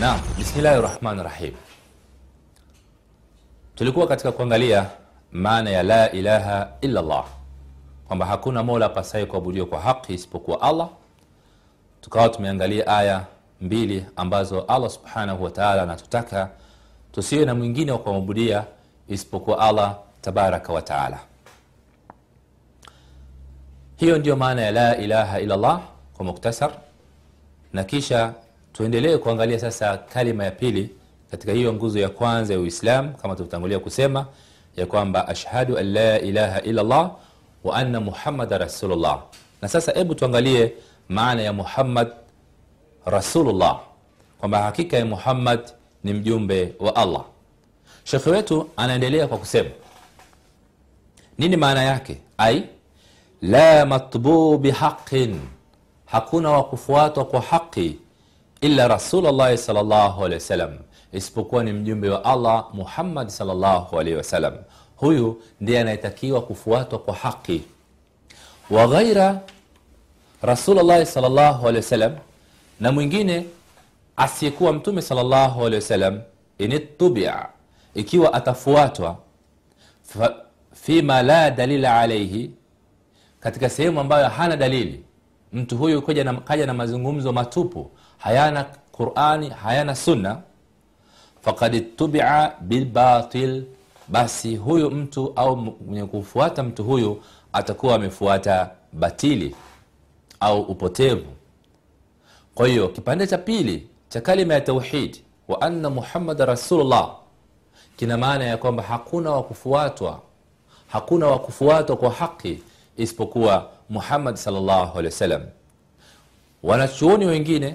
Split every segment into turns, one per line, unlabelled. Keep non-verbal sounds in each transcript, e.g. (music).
Naam, bismillahi rahmani rahim. Tulikuwa katika kuangalia maana ya la ilaha illa Allah, kwamba hakuna mola pasaye kuabudiwa kwa haki isipokuwa Allah. Tukawa tumeangalia aya mbili ambazo Allah subhanahu wa taala anatutaka tusiwe na mwingine wa kuabudia isipokuwa Allah tabaraka wa taala. Hiyo ndiyo maana ya la ilaha illa Allah kwa muktasar, na kisha tuendelee kuangalia sasa kalima ya pili katika hiyo nguzo ya kwanza ya Uislam, kama tulivyotangulia kusema ya kwamba ashhadu an la ilaha illa Allah wa anna muhammada rasulullah. Na sasa hebu tuangalie maana ya Muhammad rasulullah, kwamba hakika ya Muhammad ni mjumbe wa Allah. Shekhe wetu anaendelea kwa kusema nini maana yake? Ai la matbu bihaqin, hakuna wa kufuatwa kwa haqi illa rasulullahi sallallahu alaihi wasallam, isipokuwa ni mjumbe wa Allah Muhammad sallallahu alaihi wasallam. Huyu ndiye anayetakiwa kufuatwa kwa haki. Wa ghaira rasulullahi sallallahu alaihi wasallam, na mwingine asiyekuwa mtume sallallahu alaihi wasallam, initubia, ikiwa atafuatwa fima la dalila alaihi, katika sehemu ambayo hana dalili. Mtu huyu kaja na, kaja na mazungumzo matupu. Hayana Qurani, hayana Sunna, fakad itubia bilbatil, basi huyu mtu au mwenye kufuata mtu huyu atakuwa amefuata batili au upotevu. Kwa hiyo kipande cha pili cha kalima ya tauhid wa anna muhammada rasulullah kina maana ya kwamba hakuna wa kufuatwa, hakuna wa kwa haki isipokuwa Muhammad sallallahu. Wanachuoni wengine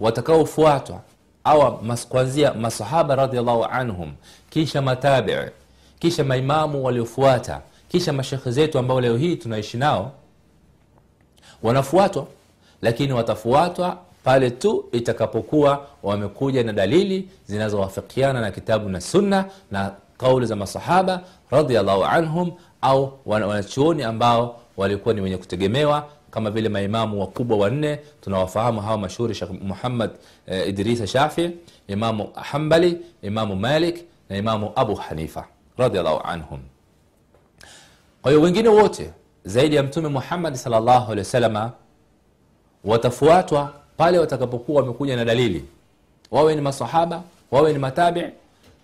watakaofuatwa au mas, kuanzia masahaba radhiallahu anhum, kisha matabii, kisha maimamu waliofuata, kisha mashekhe zetu ambao leo hii tunaishi nao, wanafuatwa, lakini watafuatwa pale tu itakapokuwa wamekuja na dalili zinazowafikiana na kitabu na sunna na kauli za masahaba radhiallahu anhum, au wanachuoni ambao walikuwa ni wenye kutegemewa kama vile maimamu wakubwa wanne tunawafahamu hawa mashuhuri, Shekh Muhammad eh, Idrisa Shafi, Imamu Hambali, Imamu Malik na Imamu Abu Hanifa radhiallahu anhum. Kwa hiyo wengine wote zaidi ya Mtume Muhammad sallallahu alaihi wasallam watafuatwa pale watakapokuwa wamekuja na dalili, wawe ni masahaba, wawe ni matabi.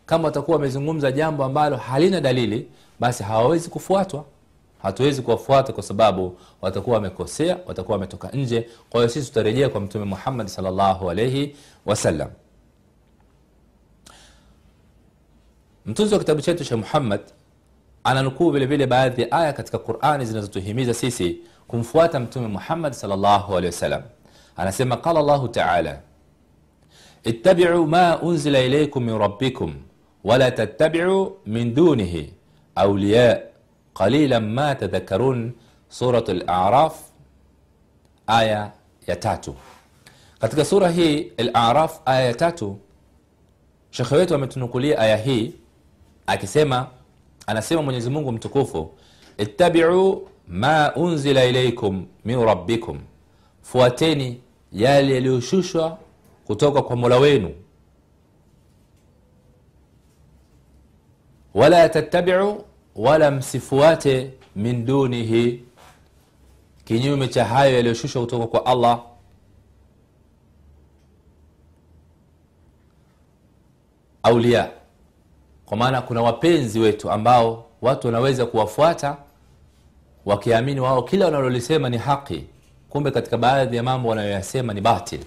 Kama watakuwa wamezungumza jambo ambalo halina dalili, basi hawawezi kufuatwa hatuwezi kuwafuata kwa sababu watakuwa wamekosea, watakuwa wametoka nje. Kwa hiyo sisi tutarejea kwa Mtume Muhammad sallallahu alaihi wasallam. Mtunzi wa kitabu chetu cha Muhammad ananukuu vilevile baadhi ya aya katika Qurani zinazotuhimiza sisi kumfuata Mtume Muhammad sallallahu alaihi wasallam. Anasema, qala Allahu taala ittabiu ma unzila ilaikum min rabbikum wala tattabiu min dunihi auliya قليلا ما تذكرون سورة الأعراف آية يتاتو قتك سورة هي الأعراف آية يتاتو شخويت ومتنقلي آية هي أكي سيما أنا سيما من يزمونكم تكوفو اتبعوا ما أنزل إليكم من ربكم. فواتيني يالي ليوشوشوا كتوكا kwa ولا تتبعوا wala msifuate min dunihi, kinyume cha hayo yaliyoshushwa kutoka kwa Allah. Aulia, kwa maana kuna wapenzi wetu ambao watu wanaweza kuwafuata wakiamini wao kila wanalolisema ni haki, kumbe katika baadhi ya mambo wanayoyasema ni batil.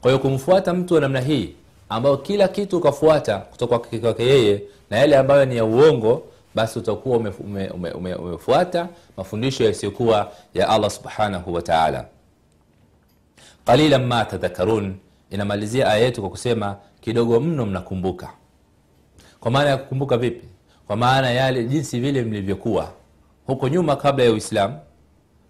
Kwa hiyo kumfuata mtu wa namna hii ambayo kila kitu ukafuata kutoka kwake yeye na yale ambayo ni ya uongo basi utakuwa umefuata ume, ume, ume, ume mafundisho yasiyokuwa ya Allah subhanahu wataala. Qalilan ma tadhakarun inamalizia aya yetu kwa kusema kidogo mno mnakumbuka. Kwa maana ya kukumbuka vipi? Kwa maana yale jinsi vile mlivyokuwa huko nyuma kabla ya Uislamu.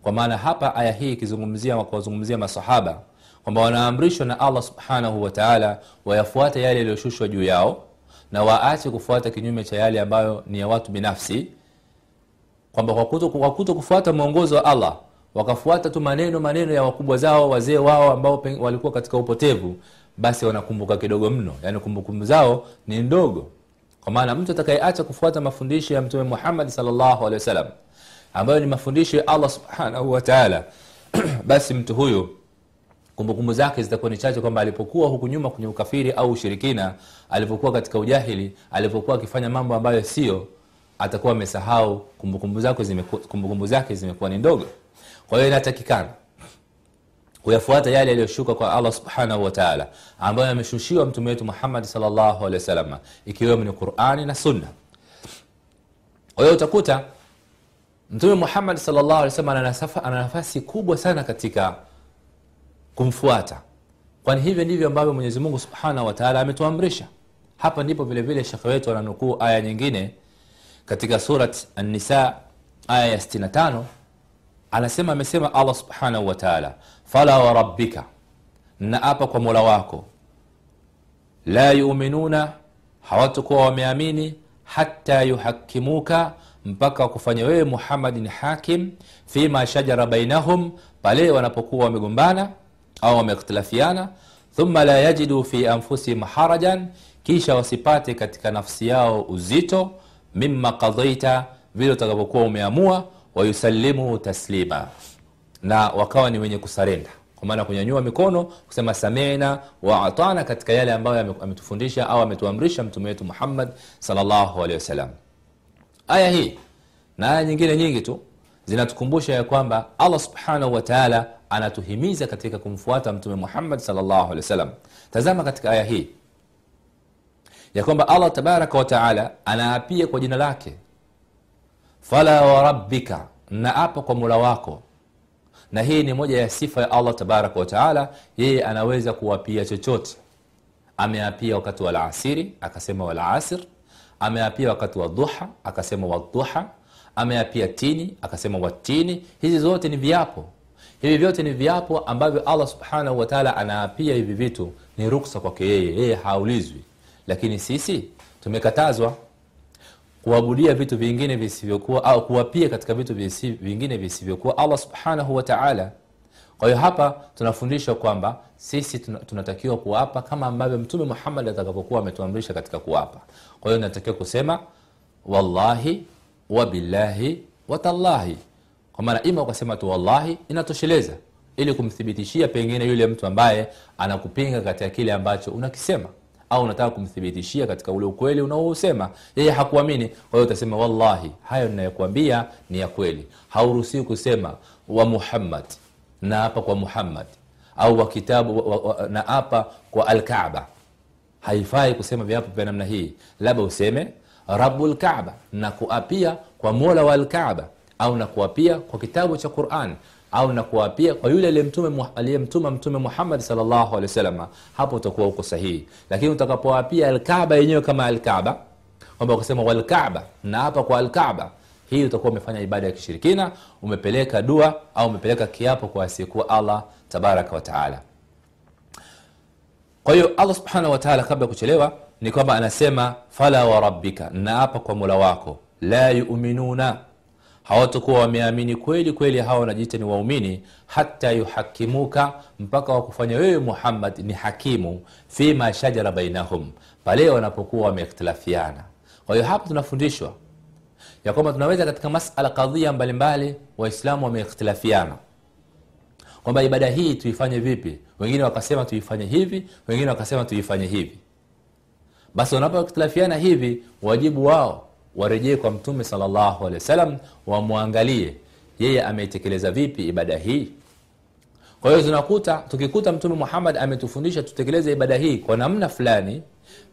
Kwa maana hapa aya hii ikizungumzia kuwazungumzia masahaba kwamba wanaamrishwa na Allah subhanahu wataala wayafuate yale yaliyoshushwa juu yao na waache kufuata kinyume cha yale ambayo ni ya watu binafsi, kwamba kwa kuto kufuata mwongozo wa Allah wakafuata tu maneno maneno ya wakubwa zao wazee wao ambao walikuwa katika upotevu, basi wanakumbuka kidogo mno. Yani kumbukumbu zao ni ndogo. Kwa maana mtu atakayeacha kufuata mafundisho ya mtume muhammadi salllahu alehi wasallam ambayo ni mafundisho ya allah subhanahu wataala (clears throat) basi mtu huyu kumbukumbu zake zitakuwa ni chache kwamba alipokuwa huku nyuma kwenye ukafiri au ushirikina alipokuwa katika ujahili alipokuwa akifanya mambo ambayo sio atakuwa amesahau kumbukumbu zake zimeku, kumbukumbu zake zimekuwa ni ndogo. Kwa hiyo inatakikana kuyafuata yale yaliyoshuka kwa allah subhanahu wataala ambayo yameshushiwa mtume wetu muhammadi salllahu alehi wasalama ikiwemo ni qurani na sunna. Kwa hiyo utakuta mtume muhammadi salllahu alehi wasallam ana nafasi kubwa sana katika kumfuata. Kwani hivyo ndivyo ambavyo mwenyezi mungu subhanahu wataala ametuamrisha. Hapa ndipo vile vile shekhe wetu ananukuu aya nyingine katika surat annisa aya ya 65 anasema amesema allah subhanahu wataala fala warabbika naapa kwa mola wako la yuminuna hawatakuwa wameamini hata yuhakimuka mpaka wakufanya wewe muhammadin hakim fima shajara bainahum pale wanapokuwa wamegombana au wameikhtilafiana thumma la yajidu fi anfusihim harajan kisha wasipate katika nafsi yao uzito mima qadaita vile utakavyokuwa umeamua wayusallimu taslima. Na wakawa ni wenye kusarenda. Kwa maana kunyanyua mikono kusema samina wa katika yale ambayo ametufundisha au ametuamrisha mtume wetu muhammad wasallam. Aya hii na aya nyingine nyingi tu zinatukumbusha ya kwamba allah subhanahu wataala anatuhimiza katika kumfuata mtume muhammad wasallam. Tazama katika aya hii ya kwamba allah tabaraka wataala anaapia kwa jina lake. Fala warabbika naapa kwa mula wako. Na hii ni moja ya sifa ya allah tabaraka wataala yeye anaweza kuwapia chochote. Ameapia wakati wa alasiri akasema walasir ameapia wakati wa duha akasema waduha ameapia tini akasema watini hizi zote ni viapo hivi vyote ni viapo ambavyo allah subhanahu wataala anaapia hivi vitu. Ni ruksa kwake yeye. Yeye haulizwi. Lakini sisi tumekatazwa kuabudia vitu vingine visivyokuwa au kuwapia katika vitu vingine visivyokuwa allah subhanahu wataala kwa hiyo hapa tunafundishwa kwamba sisi tunatakiwa kuapa kama ambavyo mtume muhammad atakapokuwa ametuamrisha katika kuapa kwa hiyo natakiwa kusema wallahi wabillahi watallahi kwa maana ima ukasema tu wallahi inatosheleza. Ili kumthibitishia pengine yule mtu ambaye anakupinga katika kile ambacho unakisema au unataka kumthibitishia katika ule ukweli unaousema. Yeye hakuamini. Kwa hiyo utasema wallahi hayo ninayokuambia ni ya kweli. Hauruhusiwi kusema wa muhammad naapa kwa muhammad au wa kitabu wa, wa, naapa kwa alkaba haifai kusema viapo vya namna hii. Labda useme rabu lkaba na kuapia kwa mola wa alkaba au na kwa kitabu cha quran au na kuapia kwa yule aliyemtuma mtume muhammad wasallam hapo utakuwa uko sahihi. Lakini utakapoapia alkaba yenyewe kama alkaba kwamba ukasema walkaba na hapa kwa alkaba hii utakuwa umefanya ibada ya kishirikina umepeleka dua au umepeleka kiapo kwa asiyekuwa allah tabaraka wataala kwa hiyo allah subhanahu wataala kabla ya kuchelewa ni kwamba anasema fala warabbika naapa kwa mola wako la yuminuna hawatakuwa wameamini kweli kweli hawa wanajiita ni waumini hata yuhakimuka mpaka wakufanya wewe muhammad ni hakimu fima shajara bainahum pale wanapokuwa wameikhtilafiana kwa hiyo hapa tunafundishwa ya kwamba tunaweza katika masala kadhia mbalimbali waislamu wameikhtilafiana kwamba ibada hii tuifanye vipi? Wengine wakasema tuifanye hivi wengine wakasema tuifanye hivi. Basi wanapoikhtilafiana hivi wajibu wao warejee kwa mtume salllahu alehi wasallam wamwangalie. Yeye ameitekeleza vipi ibada hii? Kwa hiyo tunakuta tukikuta mtume muhammad ametufundisha tutekeleze ibada hii kwa namna fulani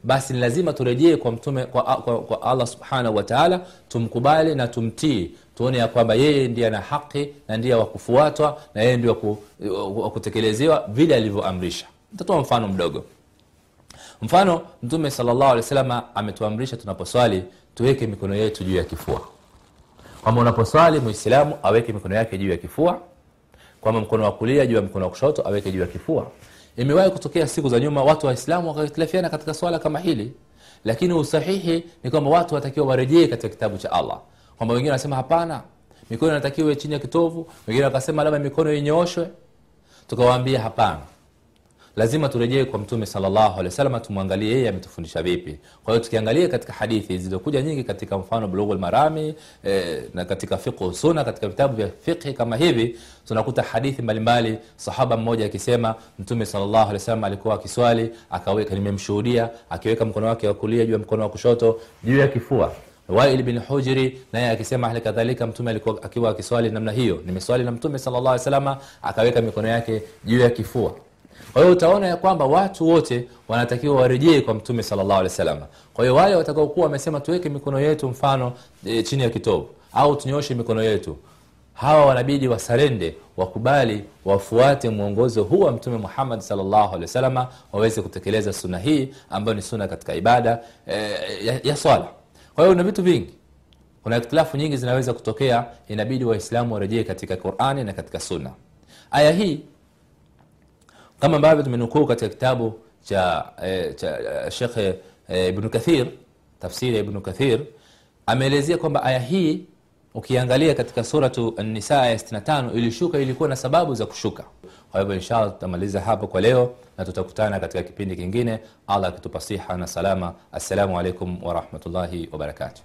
basi ni lazima turejee kwa mtume kwa, kwa, kwa allah subhanahu wataala tumkubali na tumtii tuone ya kwamba yeye ndiye ana haki na ndiye wakufuatwa na yeye ndio wakutekelezewa vile alivyoamrisha. Nitatoa mfano mdogo mfano mtume salllahu alehi wasallam ametuamrisha tunaposwali tuweke mikono yetu juu ya kifua. Kwamba unaposwali mwislamu aweke mikono yake juu ya kifua. Kwamba mkono wa kulia juu ya mkono wa kushoto aweke juu ya kifua. Imewahi kutokea siku za nyuma watu waislamu wakahitilafiana katika swala kama hili. Lakini usahihi ni kwamba watu watakiwa warejee katika kitabu cha allah. Kwamba wengine wanasema hapana mikono inatakiwa chini ya kitovu. Wengine wakasema labda mikono inyooshwe. Tukawaambia hapana lazima turejee kwa mtume sallallahu tumwangalie yeye ametufundisha vipi. Kwa hiyo tukiangalia katika hadithi zilizokuja nyingi katika mfano bulughul eh, na katika fiqh sunna katika vitabu vya fiqh kama hivi tunakuta hadithi mbalimbali sahaba mmoja akisema mtume sallallahu alikuwa akiswali akaweka nimemshuhudia akiweka mkono wake wa kulia juu ya mkono wa kushoto juu ya kifua. Wail bin Hujri naye akisema hali kadhalika mtume alikuwa akiwa akiswali namna hiyo, nimeswali na mtume sallallahu akaweka mikono yake juu ya kifua. Kwa hiyo utaona ya kwamba watu wote wanatakiwa warejee kwa mtume sallallahu alaihi. Kwa hiyo wale watakaokuwa wamesema tuweke mikono yetu mfano e, chini ya kitovu au tunyoshe mikono yetu, hawa wanabidi wasarende, wakubali, wafuate mwongozo huu wa mtume Muhammad sallallahu waweze kutekeleza sunna hii ambayo ni sunna katika ibada e, ya, ya swala. Kwa hiyo na vitu vingi, kuna ikhtilafu nyingi zinaweza kutokea, inabidi Waislamu warejee katika Qurani na katika Sunna. Aya hii kama ambavyo tumenukuu katika kitabu cha, e, cha Shekhe Shekh eh, Ibnu Kathir, tafsiri ya Ibnu Kathir ameelezea kwamba aya hii ukiangalia katika suratu An-Nisa ya 65 ilishuka, ilikuwa na sababu za kushuka. Kwa hivyo inshallah tutamaliza hapo kwa leo na tutakutana katika kipindi kingine, Allah akitupa siha na salama. Assalamu alaikum warahmatullahi wabarakatuh.